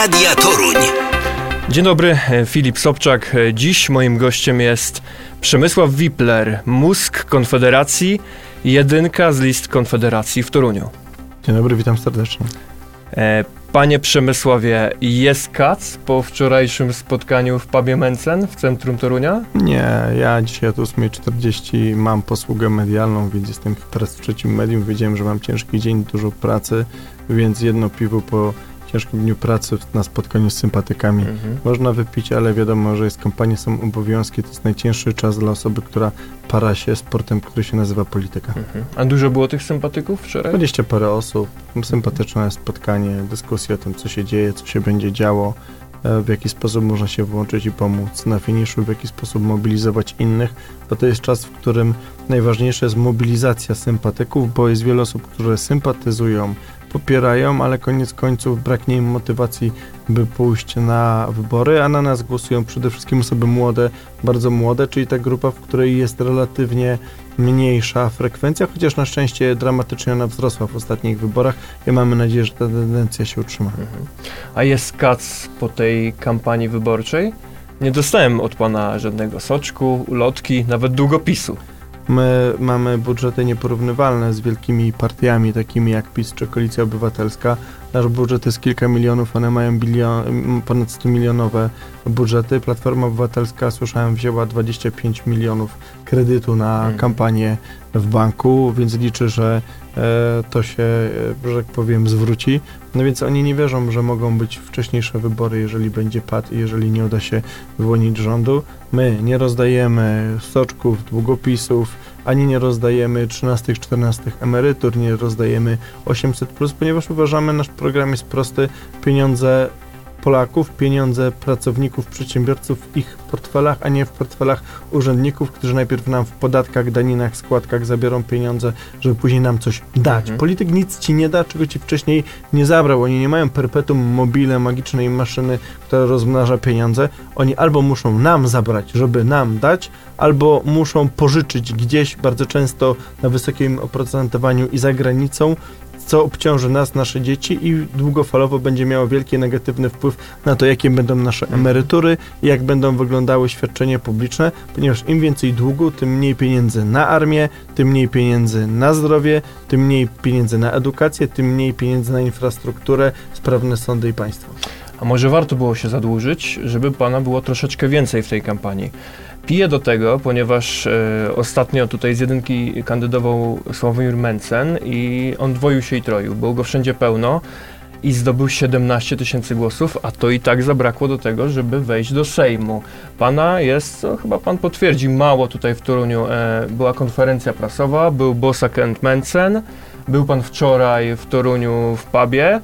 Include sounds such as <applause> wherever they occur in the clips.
Radia Toruń. Dzień dobry, e, Filip Sobczak. E, Dziś moim gościem jest Przemysław Wipler, mózg Konfederacji, jedynka z list Konfederacji w Toruniu. Dzień dobry, witam serdecznie. E, Panie Przemysławie, jest kac po wczorajszym spotkaniu w pubie Mencen w centrum Torunia? Nie, ja dzisiaj od 8.40 mam posługę medialną, więc jestem teraz w trzecim medium. Wiedziałem, że mam ciężki dzień, dużo pracy, więc jedno piwo po ciężkim dniu pracy na spotkaniu z sympatykami Mhm. można wypić, ale wiadomo, że jest kampania, są obowiązki, to jest najcięższy czas dla osoby, która para się sportem, który się nazywa polityka. Mhm. A dużo było tych sympatyków wczoraj? 20 parę osób, sympatyczne spotkanie, dyskusja o tym, co się dzieje, co się będzie działo, e, w jaki sposób można się włączyć i pomóc na finiszu, w jaki sposób mobilizować innych, bo to jest czas, w którym najważniejsza jest mobilizacja sympatyków, bo jest wiele osób, które sympatyzują, popierają, ale koniec końców braknie im motywacji, by pójść na wybory, a na nas głosują przede wszystkim osoby młode, bardzo młode, czyli ta grupa, w której jest relatywnie mniejsza frekwencja, chociaż na szczęście dramatycznie ona wzrosła w ostatnich wyborach i mamy nadzieję, że ta tendencja się utrzyma. Mhm. A jest kac po tej kampanii wyborczej? Nie dostałem od pana żadnego soczku, ulotki, nawet długopisu. My mamy budżety nieporównywalne z wielkimi partiami, takimi jak PiS czy Koalicja Obywatelska. Nasz budżet jest kilka milionów, one mają bilion, ponad 100 milionowe budżety. Platforma Obywatelska, słyszałem, wzięła 25 milionów kredytu na Mhm. kampanię w banku, więc liczę, że e, to się, e, że tak powiem, zwróci. No więc oni nie wierzą, że mogą być wcześniejsze wybory, jeżeli będzie pad i jeżeli nie uda się wyłonić rządu. My nie rozdajemy soczków, długopisów, ani nie rozdajemy 13, 14 emerytur, nie rozdajemy 800, ponieważ uważamy, nasz program jest prosty. Pieniądze Polaków, pieniądze pracowników, przedsiębiorców w ich portfelach, a nie w portfelach urzędników, którzy najpierw nam w podatkach, daninach, składkach zabiorą pieniądze, żeby później nam coś dać. Mhm. Polityk nic ci nie da, czego ci wcześniej nie zabrał. Oni nie mają perpetuum mobile, magicznej maszyny, która rozmnaża pieniądze. Oni albo muszą nam zabrać, żeby nam dać, albo muszą pożyczyć gdzieś, bardzo często na wysokim oprocentowaniu i za granicą, co obciąży nas, nasze dzieci i długofalowo będzie miało wielki negatywny wpływ na to, jakie będą nasze emerytury, jak będą wyglądały świadczenia publiczne, ponieważ im więcej długu, tym mniej pieniędzy na armię, tym mniej pieniędzy na zdrowie, tym mniej pieniędzy na edukację, tym mniej pieniędzy na infrastrukturę, sprawne sądy i państwo. A może warto było się zadłużyć, żeby pana było troszeczkę więcej w tej kampanii? Piję do tego, ponieważ e, ostatnio tutaj z jedynki kandydował Sławomir Mencen i on dwoił się i troił. Było go wszędzie pełno i zdobył 17 tysięcy głosów, a to i tak zabrakło do tego, żeby wejść do Sejmu. Pana jest, co chyba pan potwierdzi, mało tutaj w Toruniu. E, była konferencja prasowa, był Bosak and Mencen, był pan wczoraj w Toruniu w pubie.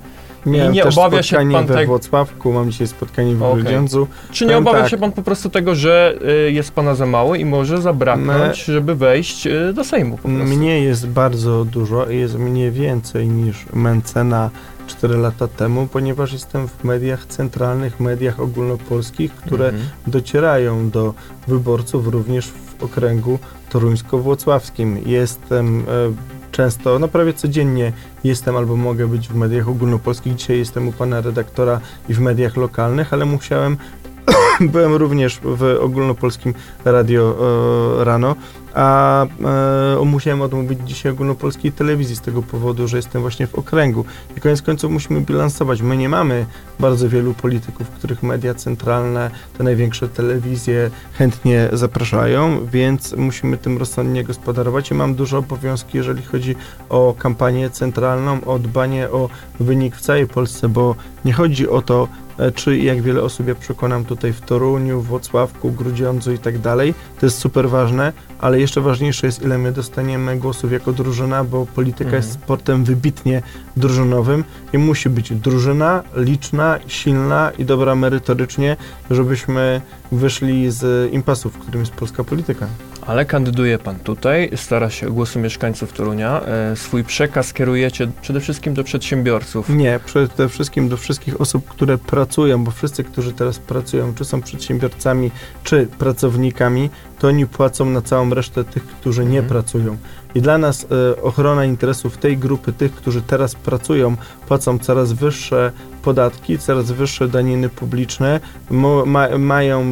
Miałem nie też obawia się spotkanie pan we Włocławku, mam dzisiaj spotkanie w Okej. Grudziądzu. Czy nie Powiem obawia tak. się pan po prostu tego, że y, jest pana za mało i może zabraknąć, żeby wejść y, do Sejmu po prostu? Mnie jest bardzo dużo i jest mnie więcej niż Mencena 4 lata temu, ponieważ jestem w mediach centralnych, mediach ogólnopolskich, które Mhm. docierają do wyborców również w okręgu toruńsko-włocławskim. Jestem e, często, no prawie codziennie jestem albo mogę być w mediach ogólnopolskich. Dzisiaj jestem u pana redaktora i w mediach lokalnych, ale musiałem, <coughs> byłem również w ogólnopolskim radio e, rano, a e, musiałem odmówić dzisiaj ogólnopolskiej telewizji z tego powodu, że jestem właśnie w okręgu. I koniec końców musimy bilansować. My nie mamy bardzo wielu polityków, których media centralne, te największe telewizje chętnie zapraszają, więc musimy tym rozsądnie gospodarować i mam duże obowiązki, jeżeli chodzi o kampanię centralną, o dbanie o wynik w całej Polsce, bo nie chodzi o to, e, czy jak wiele osób ja przekonam tutaj w Toruniu, Włocławku, Grudziądzu i tak dalej. To jest super ważne, ale jeszcze ważniejsze jest, ile my dostaniemy głosów jako drużyna, bo polityka Mhm. jest sportem wybitnie drużynowym i musi być drużyna liczna, silna i dobra merytorycznie, żebyśmy wyszli z impasu, w którym jest polska polityka. Ale kandyduje pan tutaj, stara się o głosy mieszkańców Torunia. E, swój przekaz kierujecie przede wszystkim do przedsiębiorców. Nie, przede wszystkim do wszystkich osób, które pracują, bo wszyscy, którzy teraz pracują, czy są przedsiębiorcami, czy pracownikami, to oni płacą na całą resztę tych, którzy nie Mhm. pracują. I dla nas e, ochrona interesów tej grupy, tych, którzy teraz pracują, płacą coraz wyższe podatki, coraz wyższe daniny publiczne, mo, ma, mają, e,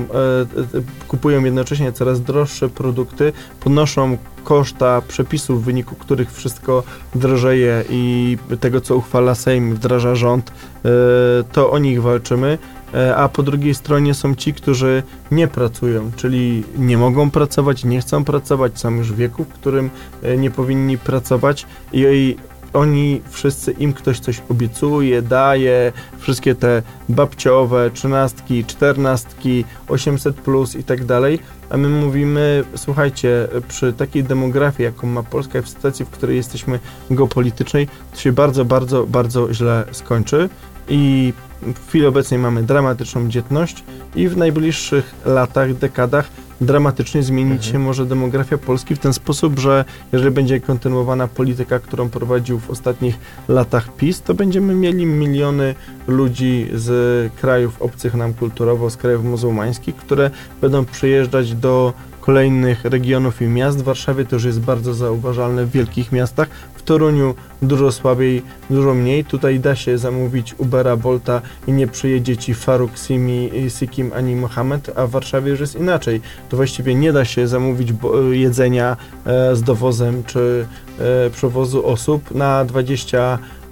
e, kupują jednocześnie coraz droższe produkty, podnoszą koszta przepisów, w wyniku których wszystko drożeje i tego, co uchwala Sejm, wdraża rząd, to o nich walczymy. E, A po drugiej stronie są ci, którzy nie pracują, czyli nie mogą pracować, nie chcą pracować, są już w wieku, w którym e, nie powinni pracować i, oni wszyscy, im ktoś coś obiecuje, daje, wszystkie te babciowe, trzynastki, czternastki, 800 plus i tak dalej, a my mówimy, słuchajcie, przy takiej demografii, jaką ma Polska w sytuacji, w której jesteśmy geopolitycznej, to się bardzo, bardzo, bardzo źle skończy i w chwili obecnej mamy dramatyczną dzietność i w najbliższych latach, dekadach dramatycznie zmienić Mhm. się może demografia Polski w ten sposób, że jeżeli będzie kontynuowana polityka, którą prowadził w ostatnich latach PiS, to będziemy mieli miliony ludzi z krajów obcych nam kulturowo, z krajów muzułmańskich, które będą przyjeżdżać do kolejnych regionów i miast. W Warszawie to już jest bardzo zauważalne w wielkich miastach. Toruniu dużo słabiej, dużo mniej. Tutaj da się zamówić Ubera, Bolta i nie przyjedzie ci Faruk, Simi, Sikim ani Mohamed, a w Warszawie już jest inaczej. To właściwie nie da się zamówić bo- jedzenia e, z dowozem czy e, przewozu osób na 20 e,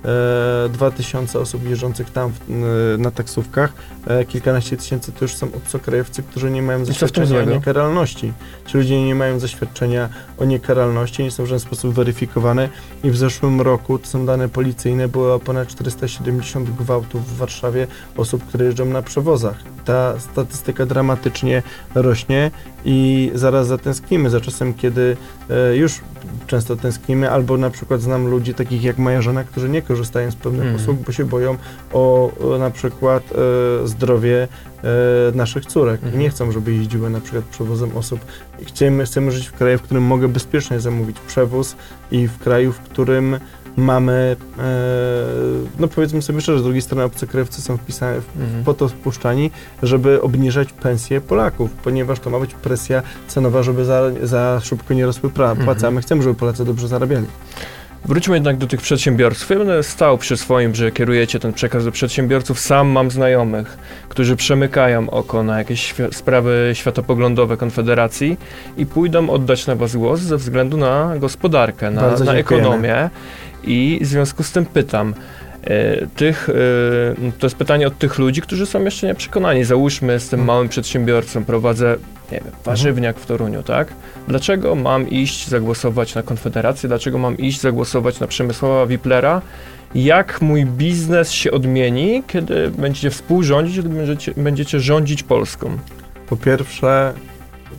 2000 osób jeżdżących tam w, e, na taksówkach, e, kilkanaście tysięcy to już są obcokrajowcy, którzy nie mają zaświadczenia o niekaralności. Ci ludzie nie mają zaświadczenia o niekaralności, nie są w żaden sposób weryfikowane i w zeszłym roku, to są dane policyjne, było ponad 470 gwałtów w Warszawie osób, które jeżdżą na przewozach. Ta statystyka dramatycznie rośnie i zaraz zatęsknimy za czasem, kiedy e, już często tęsknimy, albo na przykład znam ludzi takich jak moja żona, którzy nie korzystają z pewnych Mhm. usług, bo się boją o, na przykład e, zdrowie e, naszych córek. Mhm. Nie chcą, żeby jeździły na przykład przewozem osób. Chcemy, chcemy żyć w kraju, w którym mogę bezpiecznie zamówić przewóz i w kraju, w którym mamy, e, no powiedzmy sobie szczerze, z drugiej strony obcokrajowcy są wpisane, Mhm. po to wpuszczani, żeby obniżać pensje Polaków, ponieważ to ma być presja cenowa, żeby za, za szybko nie rosły Mhm. płace, a my chcemy, żeby Polacy dobrze zarabiali. Wróćmy jednak do tych przedsiębiorców. Ja będę stał przy swoim, że kierujecie ten przekaz do przedsiębiorców. Sam mam znajomych, którzy przemykają oko na jakieś świ- sprawy światopoglądowe Konfederacji i pójdą oddać na was głos ze względu na gospodarkę, na, na ekonomię. I w związku z tym pytam, e, tych, e, to jest pytanie od tych ludzi, którzy są jeszcze nieprzekonani. Załóżmy, jestem Mhm. małym przedsiębiorcą, prowadzę nie wiem, warzywniak w Toruniu, tak? Dlaczego mam iść zagłosować na Konfederację? Dlaczego mam iść zagłosować na Przemysława Wiplera? Jak mój biznes się odmieni, kiedy będziecie współrządzić, kiedy będziecie, będziecie rządzić Polską? Po pierwsze,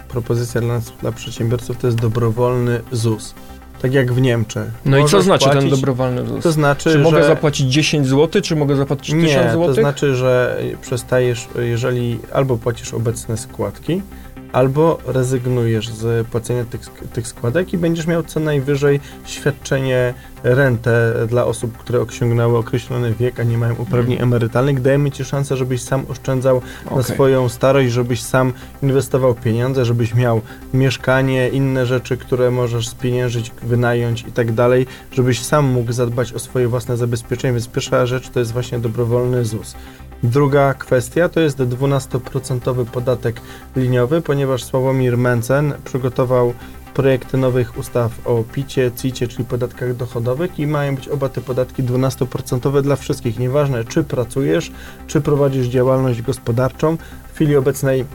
propozycja dla nas, dla przedsiębiorców, to jest dobrowolny ZUS. Tak jak w Niemczech. No i co Możesz znaczy ten płacić- dobrowolny ZUS? To znaczy, Czy że... mogę zapłacić 10 zł, czy mogę zapłacić 1000 Nie, zł? to znaczy, że przestajesz, jeżeli albo płacisz obecne składki, albo rezygnujesz z płacenia tych, tych składek i będziesz miał co najwyżej świadczenie, rentę dla osób, które osiągnęły określony wiek, a nie mają uprawnień Mhm. emerytalnych. Dajemy Ci szansę, żebyś sam oszczędzał na Okej. swoją starość, żebyś sam inwestował pieniądze, żebyś miał mieszkanie, inne rzeczy, które możesz spieniężyć, wynająć i tak dalej, żebyś sam mógł zadbać o swoje własne zabezpieczenie. Więc pierwsza rzecz to jest właśnie dobrowolny ZUS. Druga kwestia to jest 12% podatek liniowy, ponieważ Sławomir Mencen przygotował projekty nowych ustaw o picie, CIT-cie, czyli podatkach dochodowych i mają być oba te podatki 12% dla wszystkich. Nieważne, czy pracujesz, czy prowadzisz działalność gospodarczą. W chwili obecnej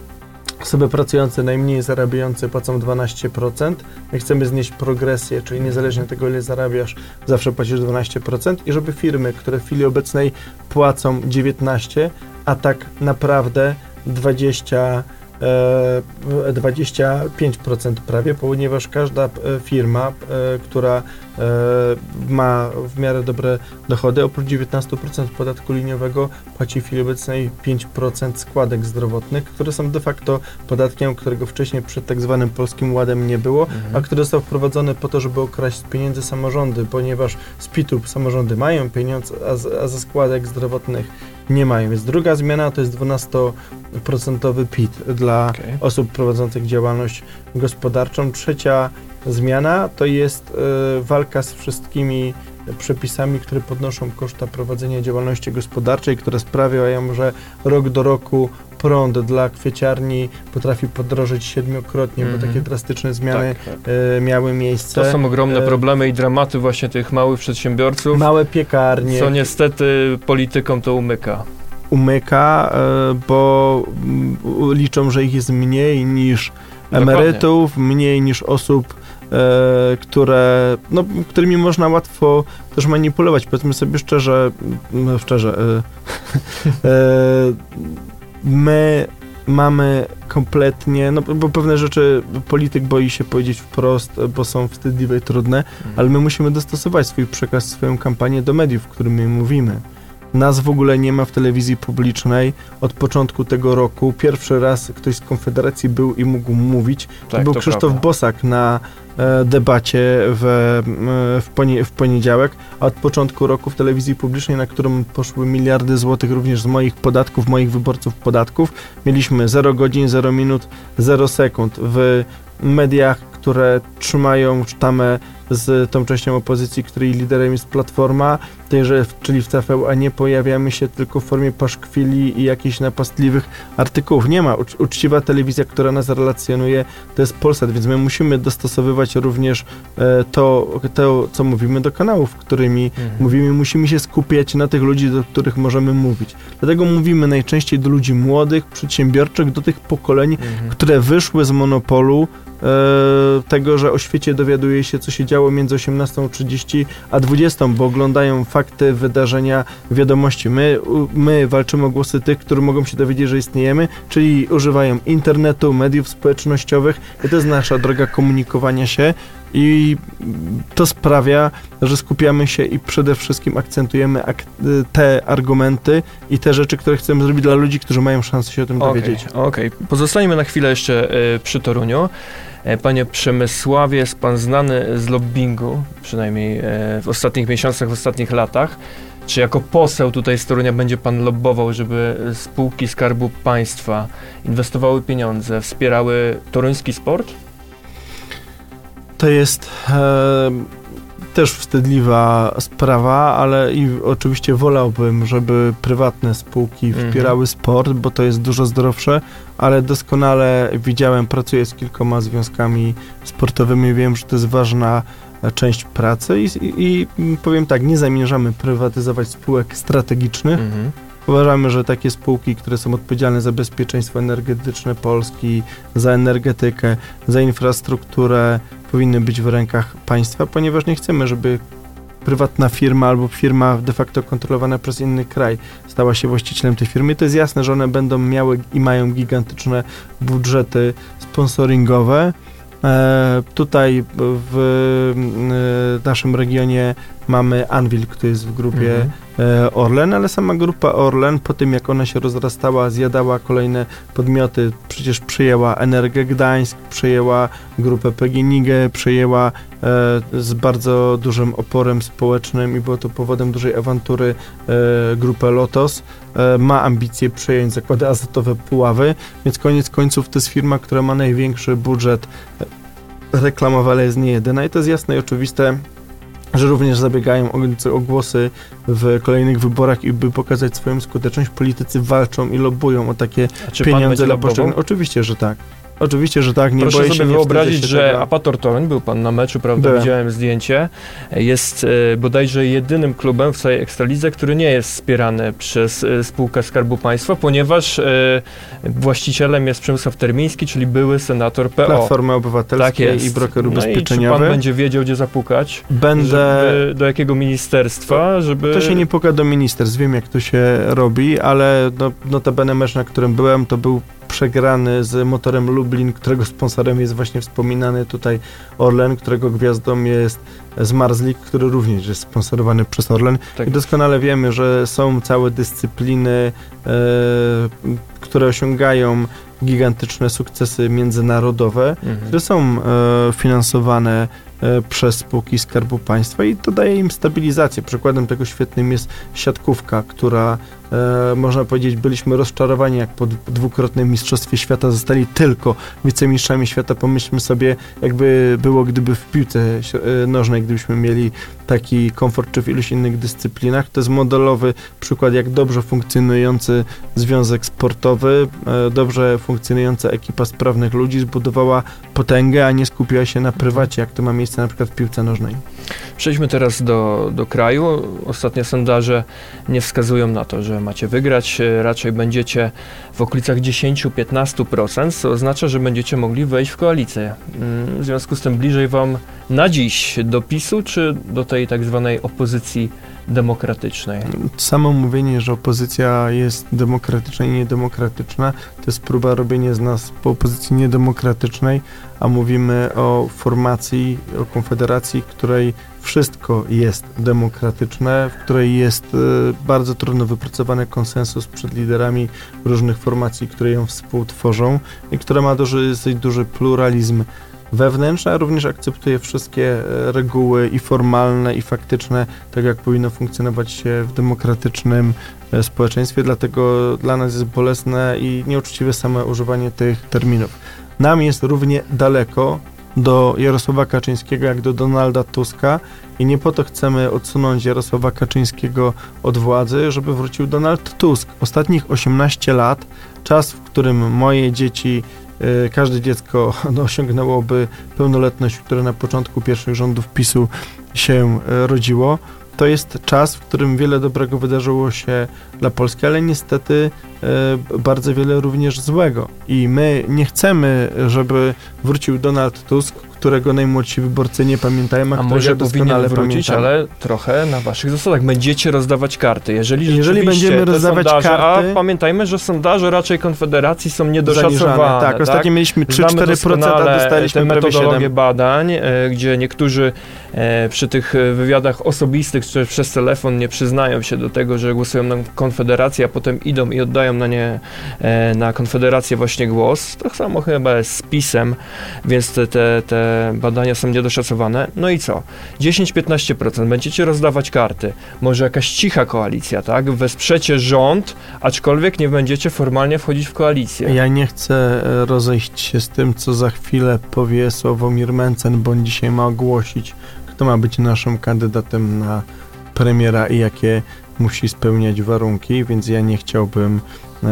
osoby pracujące, najmniej zarabiające płacą 12%. My chcemy znieść progresję, czyli niezależnie od tego, ile zarabiasz, zawsze płacisz 12% i żeby firmy, które w chwili obecnej płacą 19%, a tak naprawdę 20%, e, 25% prawie, ponieważ każda e, firma, e, która e, ma w miarę dobre dochody, oprócz 19% podatku liniowego płaci w chwili obecnej 5% składek zdrowotnych, które są de facto podatkiem, którego wcześniej przed tak zwanym Polskim Ładem nie było, Mhm. a który został wprowadzony po to, żeby okraść z pieniędzy samorządy, ponieważ z PIT-u samorządy mają pieniądze, a, z, a ze składek zdrowotnych nie mają. Więc druga zmiana to jest 12% PIT dla Okej. osób prowadzących działalność gospodarczą. Trzecia zmiana to jest e, walka z wszystkimi przepisami, które podnoszą koszta prowadzenia działalności gospodarczej, które sprawiają, że rok do roku prąd dla kwieciarni potrafi podrożyć siedmiokrotnie, bo Mhm. takie drastyczne zmiany Tak, tak. e, miały miejsce. To są ogromne E, problemy i dramaty właśnie tych małych przedsiębiorców, Małe piekarnie co niestety politykom to umyka. umyka, e, bo mm, liczą, że ich jest mniej niż Dokładnie. emerytów, mniej niż osób, które, no, którymi można łatwo też manipulować. Powiedzmy sobie szczerze, no, szczerze, e, <laughs> e, my mamy kompletnie, no bo pewne rzeczy polityk boi się powiedzieć wprost, bo są wstydliwe i trudne, ale my musimy dostosować swój przekaz, swoją kampanię do mediów, w którym my mówimy. Nas w ogóle nie ma w telewizji publicznej od początku tego roku. Pierwszy raz ktoś z Konfederacji był i mógł mówić. tak, był to Krzysztof prawda. Bosak na e, debacie w, e, w, ponie, w poniedziałek, a od początku roku w telewizji publicznej, na którą poszły miliardy złotych również z moich podatków, moich wyborców podatków, mieliśmy 0 godzin, 0 minut, 0 sekund w mediach, które trzymają sztamę z tą częścią opozycji, której liderem jest Platforma, tejże, czyli w TVA nie pojawiamy się tylko w formie paszkwili i jakichś napastliwych artykułów. Nie ma. Ucz, uczciwa telewizja, która nas relacjonuje, to jest Polsat, więc my musimy dostosowywać również e, to, to, co mówimy do kanałów, którymi Mhm. mówimy, musimy się skupiać na tych ludzi, do których możemy mówić. Dlatego mówimy najczęściej do ludzi młodych, przedsiębiorczych, do tych pokoleń, Mhm. które wyszły z monopolu e, tego, że o świecie dowiaduje się, co się działo między 18.30 a 20, bo oglądają fakty, wydarzenia, wiadomości. My, my walczymy o głosy tych, którzy mogą się dowiedzieć, że istniejemy, czyli używają internetu, mediów społecznościowych i to jest nasza droga komunikowania się i to sprawia, że skupiamy się i przede wszystkim akcentujemy ak- te argumenty i te rzeczy, które chcemy zrobić dla ludzi, którzy mają szansę się o tym Okej, dowiedzieć. Okej, pozostańmy na chwilę jeszcze e, przy Toruniu. E, Panie Przemysławie, jest Pan znany z lobbingu, przynajmniej e, w ostatnich miesiącach, w ostatnich latach. Czy jako poseł tutaj z Torunia będzie Pan lobbował, żeby spółki Skarbu Państwa inwestowały pieniądze, wspierały toruński sport? To jest e, też wstydliwa sprawa, ale i oczywiście wolałbym, żeby prywatne spółki Mhm. wspierały sport, bo to jest dużo zdrowsze, ale doskonale widziałem, pracuję z kilkoma związkami sportowymi, wiem, że to jest ważna e, część pracy i, i, i powiem tak, nie zamierzamy prywatyzować spółek strategicznych, Mhm. Uważamy, że takie spółki, które są odpowiedzialne za bezpieczeństwo energetyczne Polski, za energetykę, za infrastrukturę, powinny być w rękach państwa, ponieważ nie chcemy, żeby prywatna firma albo firma de facto kontrolowana przez inny kraj stała się właścicielem tej firmy. To jest jasne, że one będą miały i mają gigantyczne budżety sponsoringowe. E, tutaj w e, naszym regionie mamy Anvil, który jest w grupie Mhm. E, Orlen, ale sama grupa Orlen po tym jak ona się rozrastała, zjadała kolejne podmioty, przecież przyjęła Energię Gdańsk, przyjęła grupę PGNiG, przyjęła e, z bardzo dużym oporem społecznym i było to powodem dużej awantury e, grupę Lotos. Ma ambicje przejąć zakłady azotowe Puławy, więc koniec końców to jest firma, która ma największy budżet. Reklamowy, ale jest nie jedyna i to jest jasne i oczywiste, że również zabiegają o, głosy w kolejnych wyborach i by pokazać swoją skuteczność, politycy walczą i lobbują o takie pieniądze dla poszczególnych. Oczywiście, że tak. Oczywiście, że tak. Nie Proszę boję sobie nie wyobrazić, się że tego. Apator Toruń, był pan na meczu, prawda, widziałem zdjęcie, jest e, bodajże jedynym klubem w całej Ekstralidze, który nie jest wspierany przez e, spółkę Skarbu Państwa, ponieważ e, właścicielem jest Przemysław Termiński, czyli były senator PO. Platformy Tak Obywatelskiej jest. i broker No i czy pan ubezpieczeniowy. będzie wiedział, gdzie zapukać? Będę... Żeby, do jakiego ministerstwa, żeby... To się nie puka do ministerstw, wiem jak to się robi, ale no, notabene mecz, na którym byłem, to był przegrany z motorem Lublin, którego sponsorem jest właśnie wspominany tutaj Orlen, którego gwiazdą jest Zmarzlik, który również jest sponsorowany przez Orlen. Tak. I doskonale wiemy, że są całe dyscypliny, e, które osiągają gigantyczne sukcesy międzynarodowe, Mhm. które są e, finansowane przez spółki Skarbu Państwa i to daje im stabilizację. Przykładem tego świetnym jest siatkówka, która e, można powiedzieć, byliśmy rozczarowani, jak po dwukrotnym Mistrzostwie Świata zostali tylko wicemistrzami świata. Pomyślmy sobie, jakby było, gdyby w piłce e, nożnej, gdybyśmy mieli taki komfort, czy w iluś innych dyscyplinach. To jest modelowy przykład, jak dobrze funkcjonujący związek sportowy, e, dobrze funkcjonująca ekipa sprawnych ludzi zbudowała potęgę, a nie skupiła się na prywacie, jak to ma miejsce na przykład w piłce nożnej. Przejdźmy teraz do, do kraju. Ostatnie sondaże nie wskazują na to, że macie wygrać. Raczej będziecie w okolicach 10-15%, co oznacza, że będziecie mogli wejść w koalicję. Mm, w związku z tym bliżej Wam na dziś do PiSu, czy do tej tak zwanej opozycji demokratycznej? Samo mówienie, że opozycja jest demokratyczna i niedemokratyczna, to jest próba robienia z nas po opozycji niedemokratycznej, a mówimy o formacji, o konfederacji, której wszystko jest demokratyczne, w której jest e, bardzo trudno wypracowany konsensus przed liderami różnych formacji, które ją współtworzą i która ma duży, duży pluralizm wewnętrzny, a również akceptuje wszystkie e, reguły i formalne, i faktyczne, tak jak powinno funkcjonować się w demokratycznym e, społeczeństwie, dlatego dla nas jest bolesne i nieuczciwe same używanie tych terminów. Nam jest równie daleko do Jarosława Kaczyńskiego jak do Donalda Tuska i nie po to chcemy odsunąć Jarosława Kaczyńskiego od władzy, żeby wrócił Donald Tusk. Ostatnich 18 lat, czas, w którym moje dzieci y, każde dziecko <laughs> no, osiągnęłoby pełnoletność, które na początku pierwszych rządów PiSu się y, rodziło, to jest czas, w którym wiele dobrego wydarzyło się dla Polski, ale niestety e, bardzo wiele również złego. I my nie chcemy, żeby wrócił Donald Tusk, którego najmłodsi wyborcy nie pamiętają, a, a może powinien wrócić, pamiętają. ale trochę na waszych zasadach. Będziecie rozdawać karty. Jeżeli, Jeżeli będziemy rozdawać sondaże, karty... A pamiętajmy, że sondaże raczej Konfederacji są niedoszacowane. Tak, tak, ostatnio mieliśmy 3-4%, a dostaliśmy te metodologie 7. badań, e, gdzie niektórzy e, przy tych wywiadach osobistych, czy przez telefon nie przyznają się do tego, że głosują na Konfederację, a potem idą i oddają na nie, e, na Konfederację właśnie głos. Tak samo chyba jest z PiSem, więc te, te, te badania są niedoszacowane. No i co? 10-15% będziecie rozdawać karty. Może jakaś cicha koalicja, tak? Wesprzecie rząd, aczkolwiek nie będziecie formalnie wchodzić w koalicję. Ja nie chcę e, rozejść się z tym, co za chwilę powie Sławomir Mencen, bo on dzisiaj ma ogłosić, kto ma być naszym kandydatem na premiera i jakie musi spełniać warunki, więc ja nie chciałbym, e,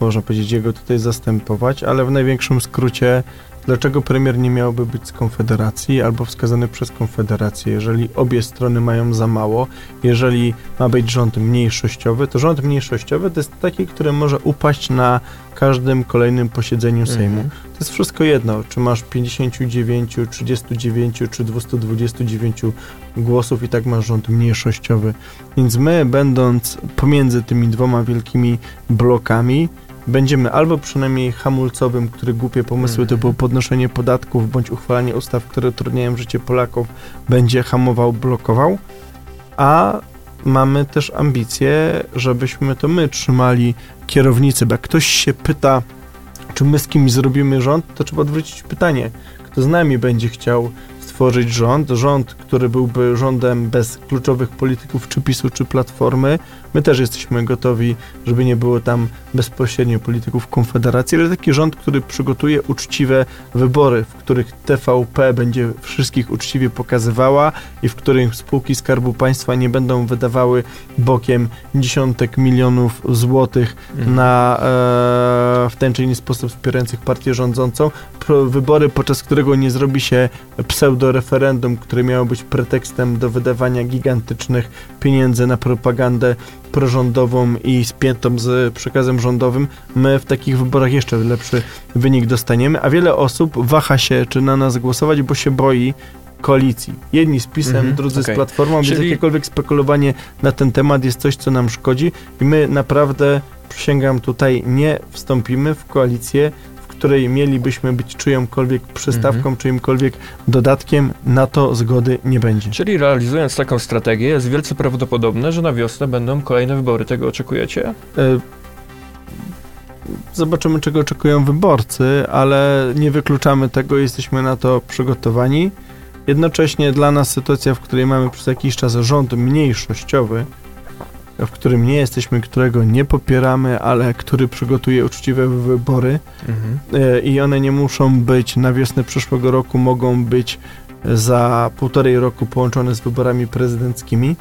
można powiedzieć, jego tutaj zastępować, ale w największym skrócie Dlaczego premier nie miałby być z Konfederacji albo wskazany przez Konfederację, jeżeli obie strony mają za mało? Jeżeli ma być rząd mniejszościowy, to rząd mniejszościowy to jest taki, który może upaść na każdym kolejnym posiedzeniu Sejmu. Mhm. To jest wszystko jedno, czy masz 59, 39 czy 229 głosów i tak masz rząd mniejszościowy. Więc my, będąc pomiędzy tymi dwoma wielkimi blokami, będziemy albo przynajmniej hamulcowym, który głupie pomysły to było podnoszenie podatków bądź uchwalanie ustaw, które utrudniają życie Polaków, będzie hamował, blokował, a mamy też ambicje, żebyśmy to my trzymali kierownicy, bo jak ktoś się pyta, czy my z kimś zrobimy rząd, to trzeba odwrócić pytanie, kto z nami będzie chciał stworzyć rząd, rząd, który byłby rządem bez kluczowych polityków czy PiSu, czy Platformy. My też jesteśmy gotowi, żeby nie było tam bezpośrednio polityków Konfederacji, ale taki rząd, który przygotuje uczciwe wybory, w których TVP będzie wszystkich uczciwie pokazywała i w których spółki Skarbu Państwa nie będą wydawały bokiem dziesiątek milionów złotych mhm. na e, w ten czy inny sposób wspierających partię rządzącą. Wybory, podczas którego nie zrobi się pseudo-referendum, które miało być pretekstem do wydawania gigantycznych pieniędzy na propagandę prorządową i spiętą z przekazem rządowym, my w takich wyborach jeszcze lepszy wynik dostaniemy, a wiele osób waha się, czy na nas głosować, bo się boi koalicji. Jedni z PiSem, mhm, drudzy okay. z Platformą, Czyli... więc jakiekolwiek spekulowanie na ten temat jest coś, co nam szkodzi i my naprawdę, przysięgam tutaj, nie wstąpimy w koalicję której mielibyśmy być czyjąkolwiek przystawką, mhm. czyimkolwiek dodatkiem, na to zgody nie będzie. Czyli realizując taką strategię, jest wielce prawdopodobne, że na wiosnę będą kolejne wybory. Tego oczekujecie? E, zobaczymy, czego oczekują wyborcy, ale nie wykluczamy tego, jesteśmy na to przygotowani. Jednocześnie dla nas sytuacja, w której mamy przez jakiś czas rząd mniejszościowy, w którym nie jesteśmy, którego nie popieramy, ale który przygotuje uczciwe wybory Mhm. e, i one nie muszą być na wiosnę przyszłego roku, mogą być za półtorej roku połączone z wyborami prezydenckimi.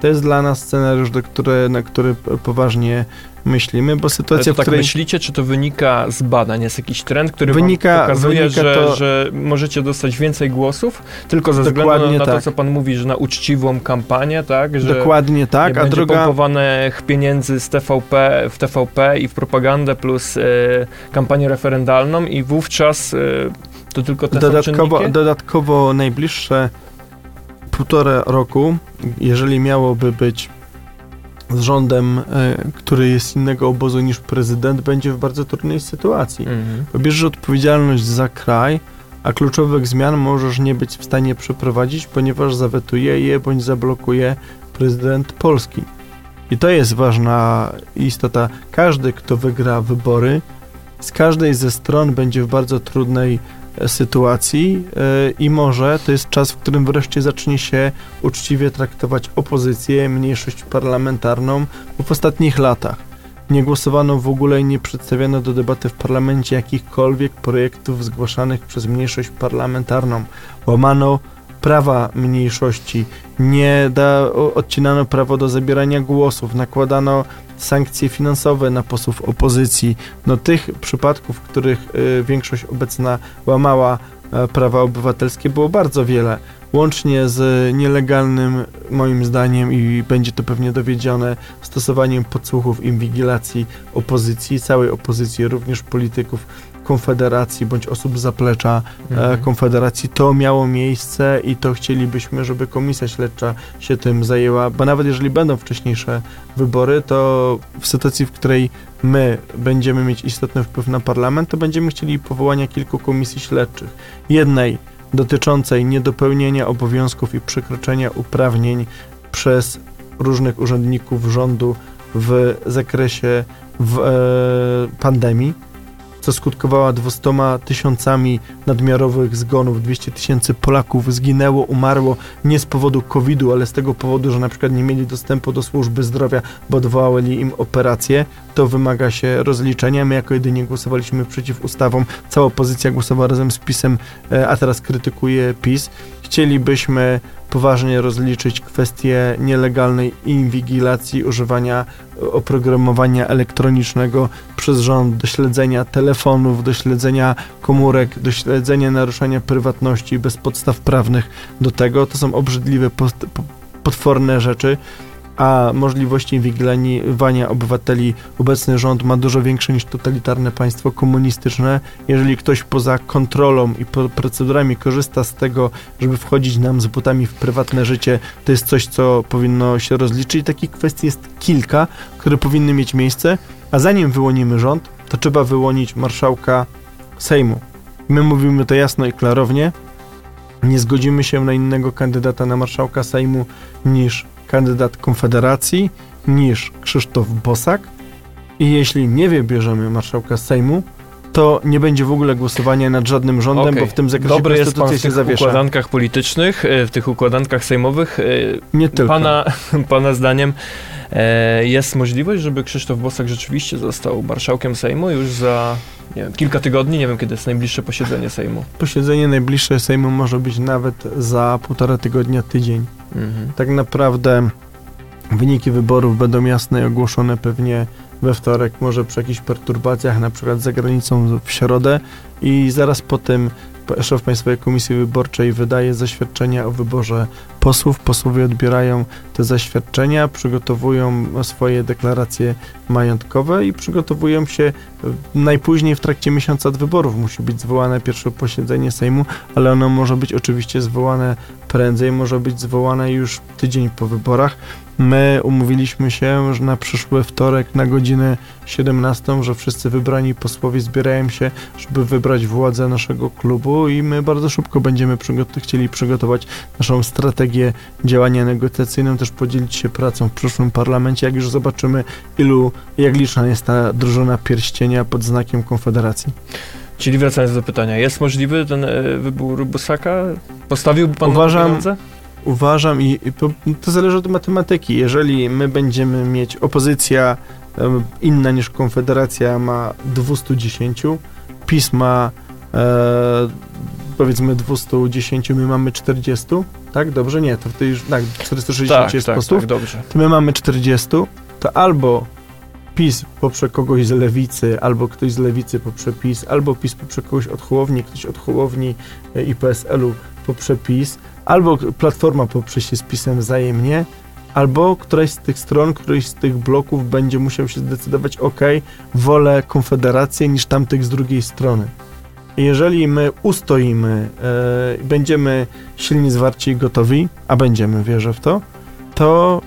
To jest dla nas scenariusz, do które, na który poważnie myślimy, bo Ale sytuacja, to w tak której... myślicie, czy to wynika z badań? Jest jakiś trend, który Wynika- pokazuje, wynika że, to- że możecie dostać więcej głosów, tylko ze względu Dokładnie na, na to, tak. co pan mówi, że na uczciwą kampanię, tak? Że Dokładnie tak, nie a druga... pompowanych pieniędzy z TVP, w TVP i w propagandę plus e, kampanię referendalną i wówczas e, to tylko te Dodatkowo, dodatkowo najbliższe półtora roku, jeżeli miałoby być z rządem, e, który jest innego obozu niż prezydent, będzie w bardzo trudnej sytuacji. Mhm. Bo bierzesz odpowiedzialność za kraj, a kluczowych zmian możesz nie być w stanie przeprowadzić, ponieważ zawetuje je bądź zablokuje prezydent Polski. I to jest ważna istota. Każdy, kto wygra wybory, z każdej ze stron będzie w bardzo trudnej sytuacji e, i może to jest czas, w którym wreszcie zacznie się uczciwie traktować opozycję, mniejszość parlamentarną, bo w ostatnich latach nie głosowano w ogóle i nie przedstawiano do debaty w parlamencie jakichkolwiek projektów zgłaszanych przez mniejszość parlamentarną. Łamano prawa mniejszości, nie da, odcinano prawo do zabierania głosów, nakładano sankcje finansowe na posłów opozycji. No tych przypadków, w których y, większość obecna łamała e, prawa obywatelskie było bardzo wiele. Łącznie z nielegalnym, moim zdaniem, i będzie to pewnie dowiedzione, stosowaniem podsłuchów inwigilacji opozycji, całej opozycji, również polityków Konfederacji bądź osób z zaplecza e, Mhm. Konfederacji. To miało miejsce i to chcielibyśmy, żeby komisja śledcza się tym zajęła, bo nawet jeżeli będą wcześniejsze wybory, to w sytuacji, w której my będziemy mieć istotny wpływ na parlament, to będziemy chcieli powołania kilku komisji śledczych. Jednej dotyczącej niedopełnienia obowiązków i przekroczenia uprawnień przez różnych urzędników rządu w zakresie w, e, pandemii, co skutkowało 200 tysiącami nadmiarowych zgonów. 200 tysięcy Polaków zginęło, umarło nie z powodu COVID-u, ale z tego powodu, że na przykład nie mieli dostępu do służby zdrowia, bo odwołali im operacje. To wymaga się rozliczenia. My jako jedynie głosowaliśmy przeciw ustawom. Cała opozycja głosowała razem z PiSem, e, a teraz krytykuje PiS. Chcielibyśmy poważnie rozliczyć kwestię nielegalnej inwigilacji, używania e, oprogramowania elektronicznego przez rząd do śledzenia telefonów, do śledzenia komórek, do śledzenia naruszania prywatności bez podstaw prawnych do tego. To są obrzydliwe, potworne rzeczy, a możliwości inwigilowania obywateli obecny rząd ma dużo większe niż totalitarne państwo komunistyczne. Jeżeli ktoś poza kontrolą i po procedurami korzysta z tego, żeby wchodzić nam z butami w prywatne życie, to jest coś, co powinno się rozliczyć. Takich kwestii jest kilka, które powinny mieć miejsce, a zanim wyłonimy rząd, to trzeba wyłonić marszałka Sejmu. My mówimy to jasno i klarownie. Nie zgodzimy się na innego kandydata na marszałka Sejmu niż kandydat Konfederacji, niż Krzysztof Bosak. I jeśli nie wybierzemy marszałka Sejmu, to nie będzie w ogóle głosowania nad żadnym rządem, Okej. bo w tym zakresie Dobry jest pan w się tych zawiesza. układankach politycznych, e, w tych układankach sejmowych. e, Nie tylko. Pana, <laughs> pana zdaniem e, jest możliwość, żeby Krzysztof Bosak rzeczywiście został marszałkiem Sejmu już za wiem, kilka tygodni? Nie wiem, kiedy jest najbliższe posiedzenie Sejmu. Posiedzenie najbliższe Sejmu może być nawet za półtora tygodnia, tydzień. Mhm. Tak naprawdę wyniki wyborów będą jasne i ogłoszone pewnie we wtorek, może przy jakichś perturbacjach, na przykład za granicą w środę i zaraz po tym szef Państwowej Komisji Wyborczej wydaje zaświadczenia o wyborze posłów. Posłowie odbierają te zaświadczenia, przygotowują swoje deklaracje majątkowe i przygotowują się e, najpóźniej w trakcie miesiąca od wyborów. Musi być zwołane pierwsze posiedzenie Sejmu, ale ono może być oczywiście zwołane prędzej, może być zwołane już tydzień po wyborach. My umówiliśmy się, że na przyszły wtorek na godzinę 17, że wszyscy wybrani posłowie zbierają się, żeby wybrać władzę naszego klubu i my bardzo szybko będziemy przygot- chcieli przygotować naszą strategię działania negocjacyjną, też podzielić się pracą w przyszłym parlamencie, jak już zobaczymy, ilu, jak liczna jest ta drużyna pierścienia pod znakiem Konfederacji. Czyli wracając do pytania, jest możliwy ten e, wybór Bosaka? Postawiłby pan Uważam- pieniądze? Uważam i i to, to zależy od matematyki. Jeżeli my będziemy mieć opozycja inna niż Konfederacja ma 210, PiS ma e, powiedzmy 210, my mamy 40, tak? Dobrze? Nie, to wtedy już, tak, 460 Tak, jest tak, posłów. tak, dobrze. to my mamy 40, to albo PiS poprze kogoś z lewicy, albo ktoś z lewicy poprze PiS, albo PiS poprze kogoś od Hołowni, ktoś od Hołowni e, i PSL-u poprze PiS, albo Platforma poprze się z PiSem wzajemnie, albo któraś z tych stron, któryś z tych bloków będzie musiał się zdecydować, ok, wolę Konfederację niż tamtych z drugiej strony. Jeżeli my ustoimy, e, będziemy silnie zwarci i gotowi, a będziemy, wierzę w to, to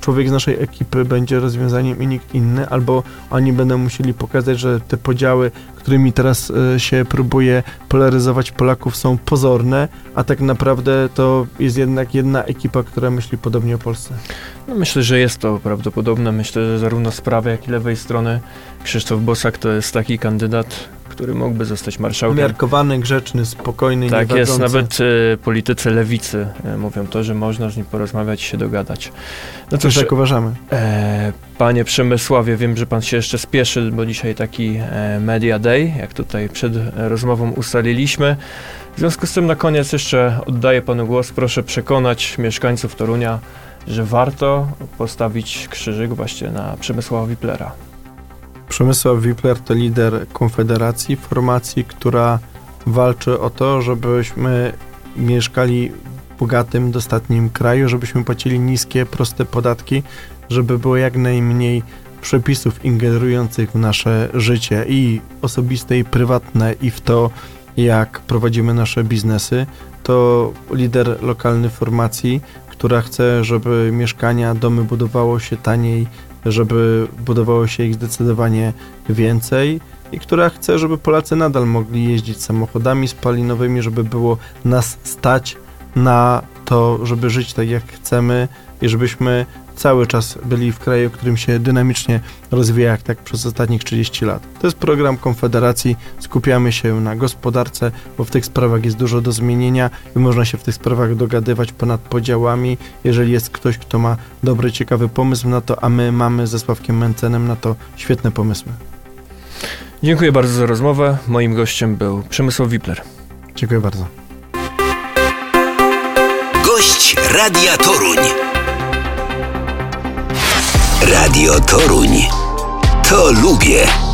człowiek z naszej ekipy będzie rozwiązaniem i nikt inny, albo oni będą musieli pokazać, że te podziały, którymi teraz e, się próbuje polaryzować Polaków są pozorne, a tak naprawdę to jest jednak jedna ekipa, która myśli podobnie o Polsce. No myślę, że jest to prawdopodobne. Myślę, że zarówno z prawej, jak i lewej strony Krzysztof Bosak to jest taki kandydat, który mógłby zostać marszałkiem. Umiarkowany, grzeczny, spokojny, Tak jest, nawet e, politycy lewicy e, mówią to, że można z nim porozmawiać i się dogadać. No cóż, tak uważamy. e, panie Przemysławie, wiem, że pan się jeszcze spieszy, bo dzisiaj taki e, Media Day, jak tutaj przed rozmową ustaliliśmy. W związku z tym na koniec jeszcze oddaję panu głos. Proszę przekonać mieszkańców Torunia, że warto postawić krzyżyk właśnie na Przemysława Wiplera. Przemysław Wipler to lider Konfederacji, formacji, która walczy o to, żebyśmy mieszkali w bogatym, dostatnim kraju, żebyśmy płacili niskie, proste podatki, żeby było jak najmniej przepisów ingerujących w nasze życie i osobiste, i prywatne, i w to, jak prowadzimy nasze biznesy. To lider lokalny formacji, która chce, żeby mieszkania, domy budowało się taniej, żeby budowało się ich zdecydowanie więcej i która chce, żeby Polacy nadal mogli jeździć samochodami spalinowymi, żeby było nas stać na to, żeby żyć tak jak chcemy i żebyśmy cały czas byli w kraju, którym się dynamicznie rozwija, jak tak przez ostatnich 30 lat. To jest program Konfederacji. Skupiamy się na gospodarce, bo w tych sprawach jest dużo do zmienienia i można się w tych sprawach dogadywać ponad podziałami. Jeżeli jest ktoś, kto ma dobry, ciekawy pomysł na to, a my mamy ze Sławkiem Mencenem na to świetne pomysły. Dziękuję bardzo za rozmowę. Moim gościem był Przemysław Wipler. Dziękuję bardzo. Gość Radia Toruń. Radio Toruń. To lubię.